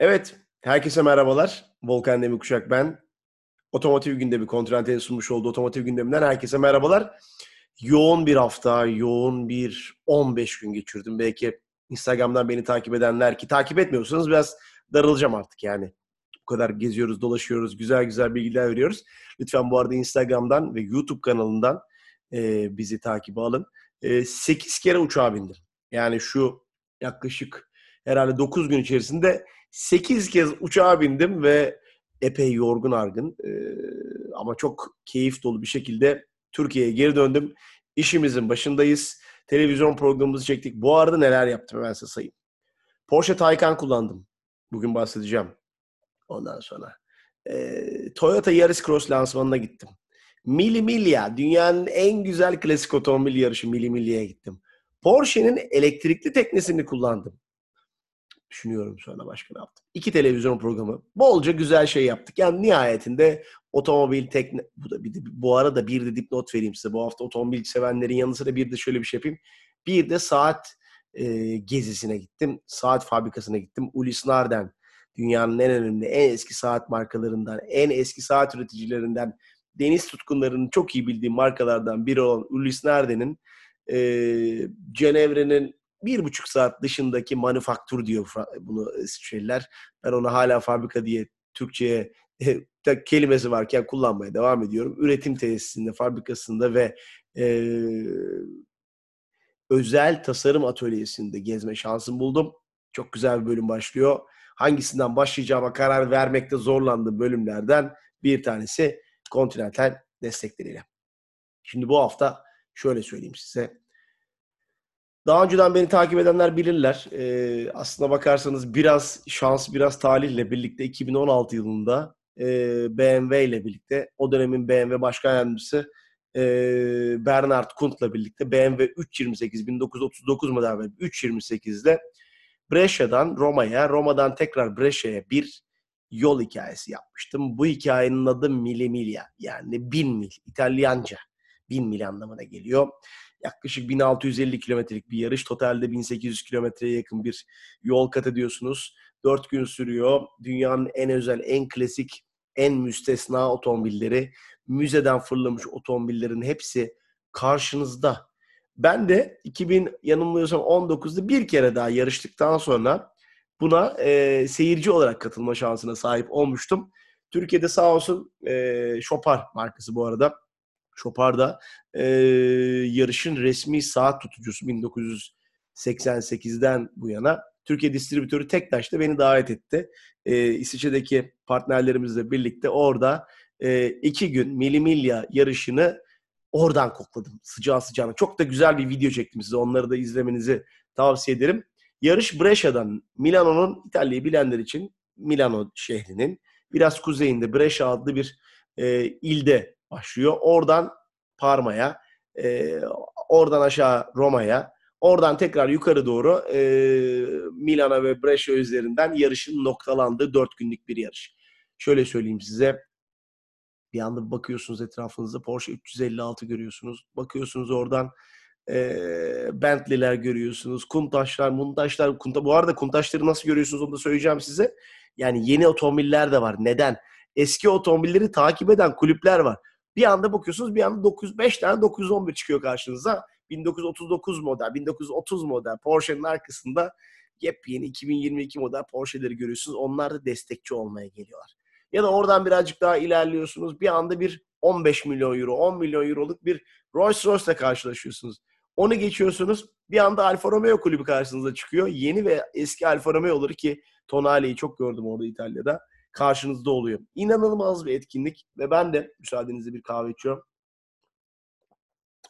Evet, herkese merhabalar. Volkan Demirkuşak ben. Otomotiv Gündemi, Kontinental'in sunmuş olduğu Otomotiv Gündemi'nden herkese merhabalar. Yoğun bir hafta, yoğun bir 15 gün geçirdim. Belki Instagram'dan beni takip edenler ki takip etmiyorsanız biraz darılacağım artık yani. Bu kadar geziyoruz, dolaşıyoruz, güzel güzel bilgiler veriyoruz. Lütfen bu arada Instagram'dan ve YouTube kanalından e, bizi takip alın. E, 8 kere uçağa bindim. Yani şu yaklaşık herhalde 9 gün içerisinde 8 kez uçağa bindim ve epey yorgun argın e, ama çok keyif dolu bir şekilde Türkiye'ye geri döndüm. İşimizin başındayız. Televizyon programımızı çektik. Bu arada neler yaptım ben size sayayım. Porsche Taycan kullandım. Bugün bahsedeceğim. Ondan sonra. E, Toyota Yaris Cross lansmanına gittim. Mili Miglia, dünyanın en güzel klasik otomobil yarışı Mili Miglia'ya gittim. Porsche'nin elektrikli teknesini kullandım. Düşünüyorum sonra başka ne yaptım. İki televizyon programı. Bolca güzel şey yaptık. Yani nihayetinde otomobil tekne... Bu, da bir de, bu arada bir de dipnot vereyim size. Bu hafta otomobil sevenlerin yanı sıra bir de şöyle bir şey yapayım. Bir de saat e, gezisine gittim. Saat fabrikasına gittim. Ulis Narden dünyanın en önemli, en eski saat markalarından, en eski saat üreticilerinden, deniz tutkunlarının çok iyi bildiği markalardan biri olan Ulis Narden'in e, Cenevre'nin bir buçuk saat dışındaki manufaktur diyor bunu İsviçreliler. Ben onu hala fabrika diye Türkçe'ye e, kelimesi varken kullanmaya devam ediyorum. Üretim tesisinde, fabrikasında ve e, özel tasarım atölyesinde gezme şansım buldum. Çok güzel bir bölüm başlıyor. Hangisinden başlayacağıma karar vermekte zorlandığım bölümlerden bir tanesi Continental destekleriyle. Şimdi bu hafta şöyle söyleyeyim size. Daha önceden beni takip edenler bilirler. Ee, aslına bakarsanız biraz şans, biraz talihle birlikte 2016 yılında e, BMW ile birlikte o dönemin BMW başkan yardımcısı e, Bernard Kunt'la birlikte BMW 328 1939 model 328 ile Brescia'dan Roma'ya, Roma'dan tekrar Brescia'ya bir yol hikayesi yapmıştım. Bu hikayenin adı Mille Miglia yani bin mil İtalyanca bin mil anlamına geliyor. Yaklaşık 1650 kilometrelik bir yarış. Totalde 1800 kilometreye yakın bir yol kat ediyorsunuz. 4 gün sürüyor. Dünyanın en özel, en klasik, en müstesna otomobilleri. Müzeden fırlamış otomobillerin hepsi karşınızda. Ben de 2000 yanılmıyorsam 19'da bir kere daha yarıştıktan sonra buna e, seyirci olarak katılma şansına sahip olmuştum. Türkiye'de sağ olsun e, Chopar markası bu arada Chopard'a e, yarışın resmi saat tutucusu 1988'den bu yana. Türkiye distribütörü Tektaş da beni davet etti. E, İsviçre'deki partnerlerimizle birlikte orada e, iki gün Milimilya yarışını oradan kokladım sıcağı sıcağına. Çok da güzel bir video çektim size. Onları da izlemenizi tavsiye ederim. Yarış Brescia'dan Milano'nun İtalya'yı bilenler için Milano şehrinin biraz kuzeyinde Brescia adlı bir e, ilde başlıyor. Oradan Parma'ya, e, oradan aşağı Roma'ya, oradan tekrar yukarı doğru e, Milana ve Brescia üzerinden yarışın noktalandığı dört günlük bir yarış. Şöyle söyleyeyim size. Bir anda bakıyorsunuz etrafınızda Porsche 356 görüyorsunuz. Bakıyorsunuz oradan e, Bentley'ler görüyorsunuz. Kuntaşlar, Muntaşlar. Kunta, bu arada Kuntaşları nasıl görüyorsunuz onu da söyleyeceğim size. Yani yeni otomobiller de var. Neden? Eski otomobilleri takip eden kulüpler var. Bir anda bakıyorsunuz bir anda 905 tane 911 çıkıyor karşınıza. 1939 model, 1930 model Porsche'nin arkasında yepyeni 2022 model Porsche'leri görüyorsunuz. Onlar da destekçi olmaya geliyorlar. Ya da oradan birazcık daha ilerliyorsunuz. Bir anda bir 15 milyon euro, 10 milyon euroluk bir Rolls Royce'la karşılaşıyorsunuz. Onu geçiyorsunuz. Bir anda Alfa Romeo kulübü karşınıza çıkıyor. Yeni ve eski Alfa Romeo'ları ki Tonali'yi çok gördüm orada İtalya'da karşınızda oluyor. İnanılmaz bir etkinlik ve ben de müsaadenizle bir kahve içiyorum.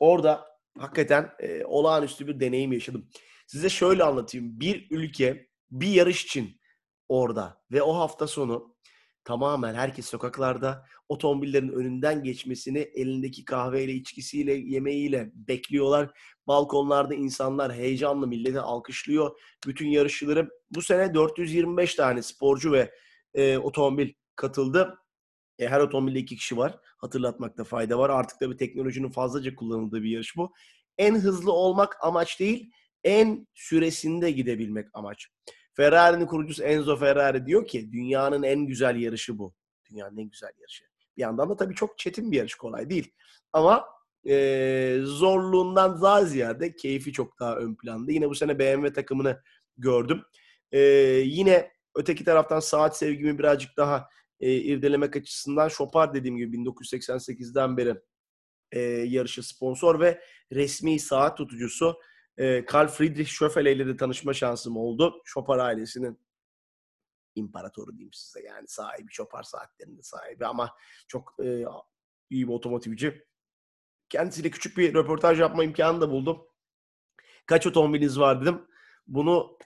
Orada hakikaten e, olağanüstü bir deneyim yaşadım. Size şöyle anlatayım. Bir ülke bir yarış için orada ve o hafta sonu tamamen herkes sokaklarda otomobillerin önünden geçmesini elindeki kahveyle, içkisiyle, yemeğiyle bekliyorlar. Balkonlarda insanlar heyecanlı milleti alkışlıyor. Bütün yarışçıları bu sene 425 tane sporcu ve e, otomobil katıldı. E, her otomobilde iki kişi var. Hatırlatmakta fayda var. Artık da bir teknolojinin fazlaca kullanıldığı bir yarış bu. En hızlı olmak amaç değil, en süresinde gidebilmek amaç. Ferrari'nin kurucusu Enzo Ferrari diyor ki dünyanın en güzel yarışı bu. Dünyanın en güzel yarışı. Bir yandan da tabii çok çetin bir yarış kolay değil. Ama e, zorluğundan daha ziyade keyfi çok daha ön planda. Yine bu sene BMW takımını gördüm. E, yine öteki taraftan saat sevgimi birazcık daha e, irdelemek açısından Chopard dediğim gibi 1988'den beri e, yarışı sponsor ve resmi saat tutucusu e, Karl Friedrich Schöffele ile de tanışma şansım oldu. Chopard ailesinin imparatoru diyeyim size yani sahibi Chopard saatlerinin sahibi ama çok e, iyi bir otomotivci. Kendisiyle küçük bir röportaj yapma imkanı da buldum. Kaç otomobiliniz var dedim. Bunu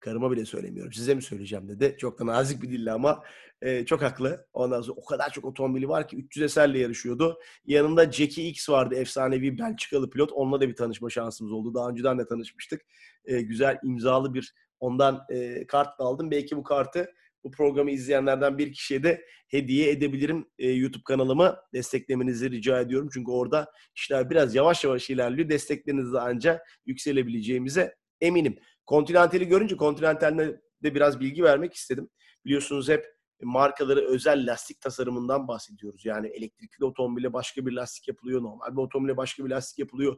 karıma bile söylemiyorum. Size mi söyleyeceğim dedi. Çok da nazik bir dille ama e, çok haklı. Ondan sonra o kadar çok otomobili var ki 300 eserle yarışıyordu. Yanında Jackie X vardı. Efsanevi Belçikalı pilot. Onunla da bir tanışma şansımız oldu. Daha önceden de tanışmıştık. E, güzel imzalı bir ondan e, kart aldım. Belki bu kartı bu programı izleyenlerden bir kişiye de hediye edebilirim. E, YouTube kanalımı desteklemenizi rica ediyorum. Çünkü orada işler biraz yavaş yavaş ilerliyor. Desteklerinizle ancak yükselebileceğimize eminim. Continental'i görünce Continental'de de biraz bilgi vermek istedim. Biliyorsunuz hep markaları özel lastik tasarımından bahsediyoruz. Yani elektrikli otomobile başka bir lastik yapılıyor. Normal bir otomobile başka bir lastik yapılıyor.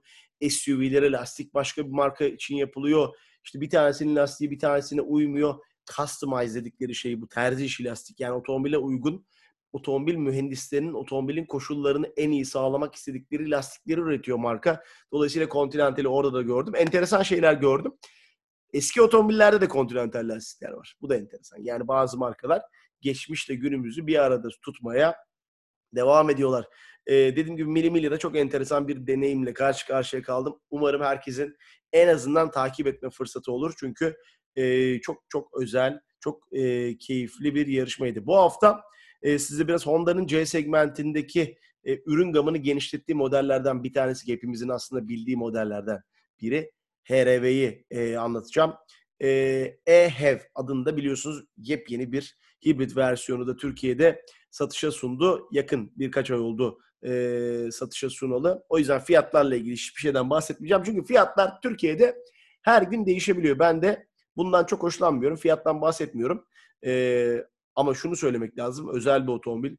SUV'lere lastik başka bir marka için yapılıyor. İşte bir tanesinin lastiği bir tanesine uymuyor. Customize dedikleri şey bu. Terzi işi lastik. Yani otomobile uygun otomobil mühendislerinin otomobilin koşullarını en iyi sağlamak istedikleri lastikleri üretiyor marka. Dolayısıyla Continental'i orada da gördüm. Enteresan şeyler gördüm. Eski otomobillerde de Continental lastikler var. Bu da enteresan. Yani bazı markalar geçmişle günümüzü bir arada tutmaya devam ediyorlar. Ee, dediğim gibi Mili Milli'de çok enteresan bir deneyimle karşı karşıya kaldım. Umarım herkesin en azından takip etme fırsatı olur. Çünkü e, çok çok özel, çok e, keyifli bir yarışmaydı. Bu hafta e, size biraz Honda'nın C segmentindeki e, ürün gamını genişlettiği modellerden bir tanesi hepimizin aslında bildiği modellerden biri. HRV'yi e, anlatacağım. E, e-HEV adında biliyorsunuz yepyeni bir hibrit versiyonu da Türkiye'de satışa sundu. Yakın birkaç ay oldu e, satışa sunalı. O yüzden fiyatlarla ilgili hiçbir şeyden bahsetmeyeceğim. Çünkü fiyatlar Türkiye'de her gün değişebiliyor. Ben de bundan çok hoşlanmıyorum. Fiyattan bahsetmiyorum. E, ama şunu söylemek lazım. Özel bir otomobil.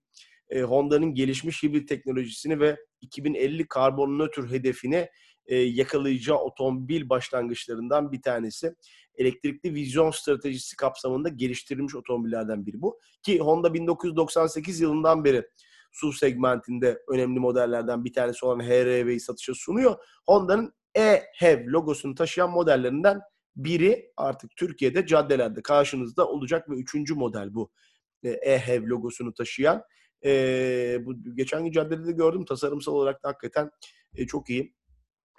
E, Honda'nın gelişmiş hibrit teknolojisini ve 2050 karbon nötr hedefini e, yakalayacağı otomobil başlangıçlarından bir tanesi. Elektrikli vizyon stratejisi kapsamında geliştirilmiş otomobillerden biri bu. Ki Honda 1998 yılından beri SUV segmentinde önemli modellerden bir tanesi olan HR-V'yi satışa sunuyor. Honda'nın e-HEV logosunu taşıyan modellerinden biri artık Türkiye'de caddelerde karşınızda olacak ve üçüncü model bu e, e-HEV logosunu taşıyan. E, bu geçen gün caddede de gördüm tasarımsal olarak da hakikaten e, çok iyi.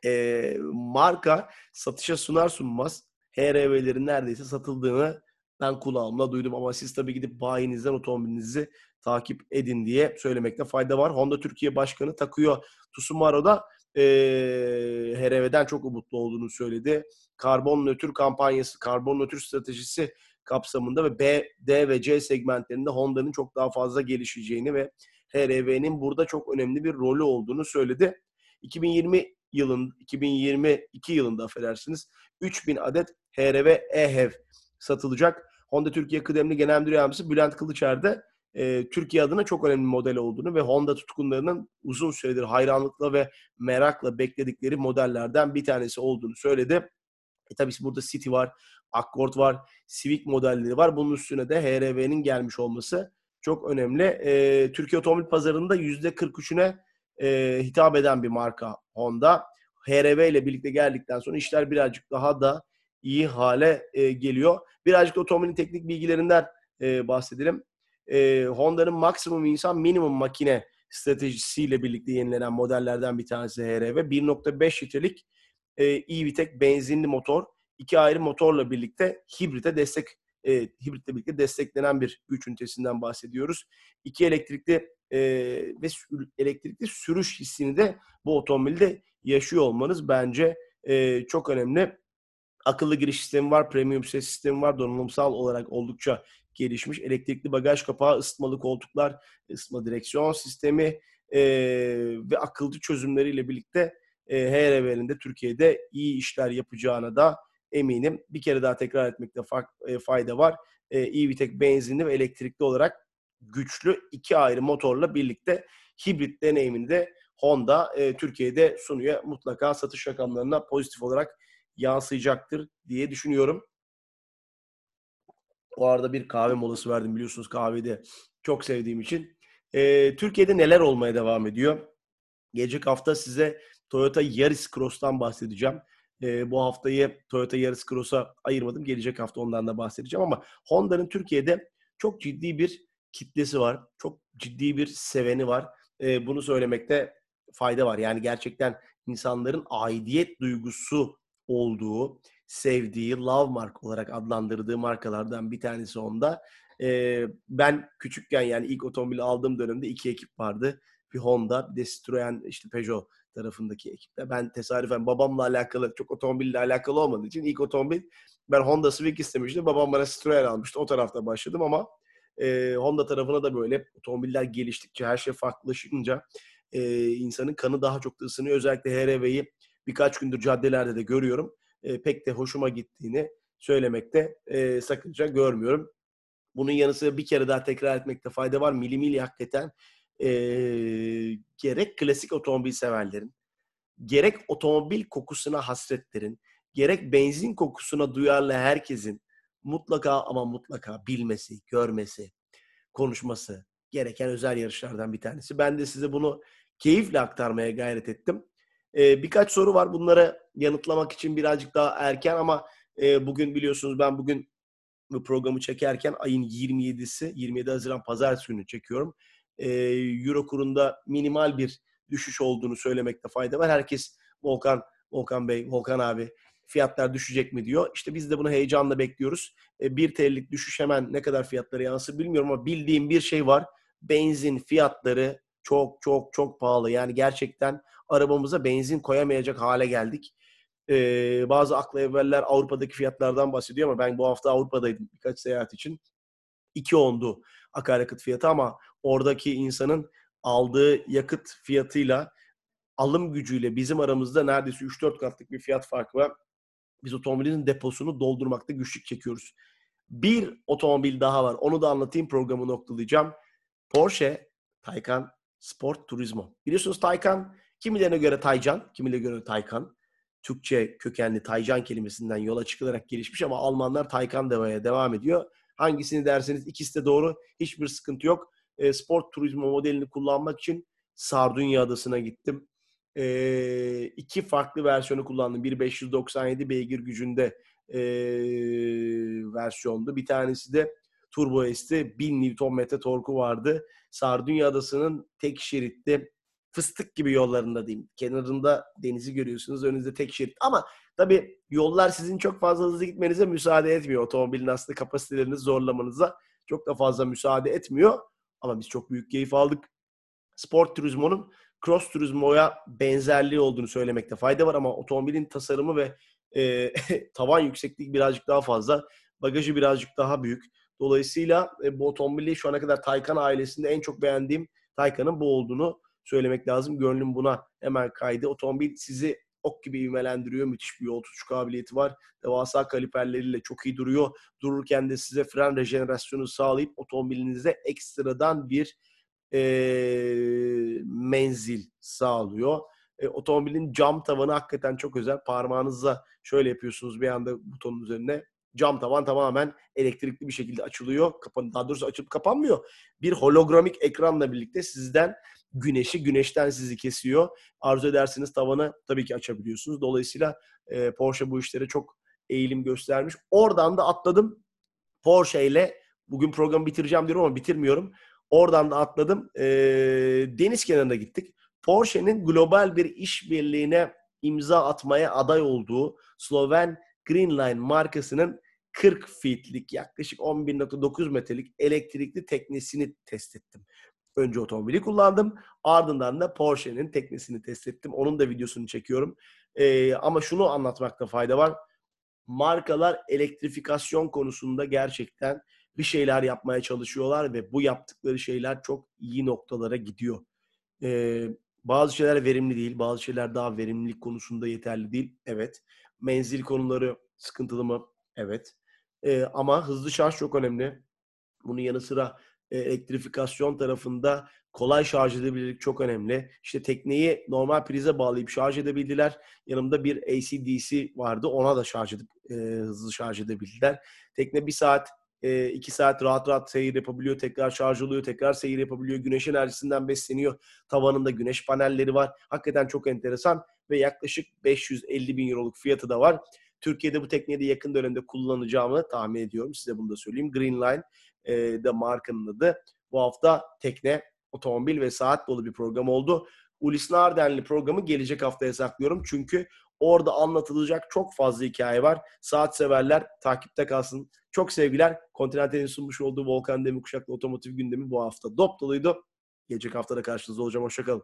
E, marka satışa sunar sunmaz HRV'lerin neredeyse satıldığını ben kulağımla duydum ama siz tabii gidip bayinizden otomobilinizi takip edin diye söylemekte fayda var. Honda Türkiye Başkanı Takuyo Tsumaro da e, HRV'den çok umutlu olduğunu söyledi. Karbon nötr kampanyası, karbon nötr stratejisi kapsamında ve B, D ve C segmentlerinde Honda'nın çok daha fazla gelişeceğini ve HRV'nin burada çok önemli bir rolü olduğunu söyledi. 2020 yılın 2022 yılında affedersiniz 3000 adet HRV EHEV satılacak. Honda Türkiye Kıdemli Genel Müdür Yardımcısı Bülent Kılıçer de e, Türkiye adına çok önemli model olduğunu ve Honda tutkunlarının uzun süredir hayranlıkla ve merakla bekledikleri modellerden bir tanesi olduğunu söyledi. E tabii burada City var, Accord var, Civic modelleri var. Bunun üstüne de HRV'nin gelmiş olması çok önemli. E, Türkiye otomobil pazarında %43'üne e, hitap eden bir marka Honda. HRV ile birlikte geldikten sonra işler birazcık daha da iyi hale e, geliyor. Birazcık otomobilin teknik bilgilerinden e, bahsedelim. E, Honda'nın maksimum insan minimum makine stratejisiyle birlikte yenilenen modellerden bir tanesi HRV. 1.5 litrelik e, e-Vitek benzinli motor. iki ayrı motorla birlikte hibrite destek e, hibritle birlikte desteklenen bir güç ünitesinden bahsediyoruz. İki elektrikli e, ve elektrikli sürüş hissini de bu otomobilde yaşıyor olmanız bence e, çok önemli. Akıllı giriş sistemi var, premium ses sistemi var, donanımsal olarak oldukça gelişmiş. Elektrikli bagaj kapağı, ısıtmalı koltuklar, ısıtma direksiyon sistemi e, ve akıllı çözümleriyle birlikte e, HRV'nin de Türkiye'de iyi işler yapacağına da eminim. Bir kere daha tekrar etmekte e, fayda var. E, EVTEC benzinli ve elektrikli olarak güçlü iki ayrı motorla birlikte hibrit deneyimini de Honda e, Türkiye'de sunuyor. Mutlaka satış rakamlarına pozitif olarak yansıyacaktır diye düşünüyorum. O arada bir kahve molası verdim biliyorsunuz kahvede çok sevdiğim için. E, Türkiye'de neler olmaya devam ediyor? Gelecek hafta size Toyota Yaris Cross'tan bahsedeceğim. E, bu haftayı Toyota Yaris Cross'a ayırmadım. Gelecek hafta ondan da bahsedeceğim ama Honda'nın Türkiye'de çok ciddi bir kitlesi var. Çok ciddi bir seveni var. E, bunu söylemekte fayda var. Yani gerçekten insanların aidiyet duygusu olduğu, sevdiği, love mark olarak adlandırdığı markalardan bir tanesi onda. Ee, ben küçükken yani ilk otomobili aldığım dönemde iki ekip vardı. Bir Honda, bir de Citroen, işte Peugeot tarafındaki ekipte. Ben tesadüfen babamla alakalı, çok otomobille alakalı olmadığı için ilk otomobil ben Honda Civic istemiştim. Babam bana Citroen almıştı. O tarafta başladım ama e, Honda tarafına da böyle otomobiller geliştikçe, her şey farklılaşınca e, insanın kanı daha çok da ısınıyor. Özellikle HRV'yi birkaç gündür caddelerde de görüyorum. E, pek de hoşuma gittiğini söylemekte e, sakınca görmüyorum. Bunun yanı sıra bir kere daha tekrar etmekte fayda var. Milimili hakikaten e, gerek klasik otomobil severlerin, gerek otomobil kokusuna hasretlerin, gerek benzin kokusuna duyarlı herkesin mutlaka ama mutlaka bilmesi, görmesi, konuşması gereken özel yarışlardan bir tanesi. Ben de size bunu keyifle aktarmaya gayret ettim. Ee, birkaç soru var. Bunları yanıtlamak için birazcık daha erken ama e, bugün biliyorsunuz ben bugün bu programı çekerken ayın 27'si 27 Haziran Pazartesi günü çekiyorum. Ee, Euro kurunda minimal bir düşüş olduğunu söylemekte fayda var. Herkes Volkan Volkan Bey, Volkan abi fiyatlar düşecek mi diyor. İşte biz de bunu heyecanla bekliyoruz. E, 1 TL'lik düşüş hemen ne kadar fiyatlara yansır bilmiyorum ama bildiğim bir şey var. Benzin fiyatları çok çok çok pahalı. Yani gerçekten arabamıza benzin koyamayacak hale geldik. Ee, bazı akla evveller Avrupa'daki fiyatlardan bahsediyor ama ben bu hafta Avrupa'daydım birkaç seyahat için. 2 ondu akaryakıt fiyatı ama oradaki insanın aldığı yakıt fiyatıyla alım gücüyle bizim aramızda neredeyse 3-4 katlık bir fiyat farkı var. Biz otomobilin deposunu doldurmakta güçlük çekiyoruz. Bir otomobil daha var. Onu da anlatayım programı noktalayacağım. Porsche Taycan Sport Turismo. Biliyorsunuz Taycan kimilerine göre Taycan, kimilerine göre Taycan. Türkçe kökenli Taycan kelimesinden yola çıkılarak gelişmiş ama Almanlar Taycan demeye devam ediyor. Hangisini derseniz ikisi de doğru. Hiçbir sıkıntı yok. E, sport turizmo modelini kullanmak için Sardunya adasına gittim. E, iki farklı versiyonu kullandım. Bir 597 beygir gücünde e, versiyondu. Bir tanesi de Turbo S'te 1000 Nm torku vardı. Sardunya Adası'nın tek şeritli fıstık gibi yollarında diyeyim. Kenarında denizi görüyorsunuz. Önünüzde tek şerit. Ama tabii yollar sizin çok fazla hızlı gitmenize müsaade etmiyor. Otomobilin aslında kapasitelerini zorlamanıza çok da fazla müsaade etmiyor. Ama biz çok büyük keyif aldık. Sport Turismo'nun Cross Turismo'ya benzerliği olduğunu söylemekte fayda var ama otomobilin tasarımı ve e, tavan yüksekliği birazcık daha fazla. Bagajı birazcık daha büyük. Dolayısıyla e, bu otomobili şu ana kadar Taycan ailesinde en çok beğendiğim Taycan'ın bu olduğunu söylemek lazım. Gönlüm buna hemen kaydı. Otomobil sizi ok gibi ivmelendiriyor. Müthiş bir yol tutuş kabiliyeti var. Devasa kaliperleriyle çok iyi duruyor. Dururken de size fren rejenerasyonu sağlayıp otomobilinize ekstradan bir e, menzil sağlıyor. E, otomobilin cam tavanı hakikaten çok özel. Parmağınızla şöyle yapıyorsunuz bir anda butonun üzerine cam tavan tamamen elektrikli bir şekilde açılıyor. Kapan daha doğrusu açıp kapanmıyor. Bir hologramik ekranla birlikte sizden güneşi, güneşten sizi kesiyor. Arzu ederseniz tavanı tabii ki açabiliyorsunuz. Dolayısıyla e, Porsche bu işlere çok eğilim göstermiş. Oradan da atladım. Porsche ile bugün programı bitireceğim diyorum ama bitirmiyorum. Oradan da atladım. E, deniz kenarına gittik. Porsche'nin global bir işbirliğine imza atmaya aday olduğu Sloven Greenline markasının 40 feet'lik yaklaşık 11.9 metrelik elektrikli teknesini test ettim. Önce otomobili kullandım. Ardından da Porsche'nin teknesini test ettim. Onun da videosunu çekiyorum. Ee, ama şunu anlatmakta fayda var. Markalar elektrifikasyon konusunda gerçekten bir şeyler yapmaya çalışıyorlar ve bu yaptıkları şeyler çok iyi noktalara gidiyor. Ee, bazı şeyler verimli değil, bazı şeyler daha verimlilik konusunda yeterli değil. Evet, menzil konuları Sıkıntılı mı? Evet. E, ama hızlı şarj çok önemli. Bunun yanı sıra e, elektrifikasyon tarafında kolay şarj edebilirlik çok önemli. İşte tekneyi normal prize bağlayıp şarj edebildiler. Yanımda bir AC-DC vardı. Ona da şarj edip e, hızlı şarj edebildiler. Tekne bir saat, e, iki saat rahat rahat seyir yapabiliyor. Tekrar şarj oluyor, tekrar seyir yapabiliyor. Güneş enerjisinden besleniyor. Tavanında güneş panelleri var. Hakikaten çok enteresan ve yaklaşık 550 bin euroluk fiyatı da var. Türkiye'de bu tekneyi de yakın dönemde kullanacağımı tahmin ediyorum. Size bunu da söyleyeyim. Green Line e, de markanın adı. Bu hafta tekne, otomobil ve saat dolu bir program oldu. Ulis Nardenli programı gelecek haftaya saklıyorum. Çünkü orada anlatılacak çok fazla hikaye var. Saat severler takipte kalsın. Çok sevgiler. Continental'in sunmuş olduğu Volkan Demirkuşak'la otomotiv gündemi bu hafta dop doluydu. Gelecek haftada karşınızda olacağım. Hoşçakalın.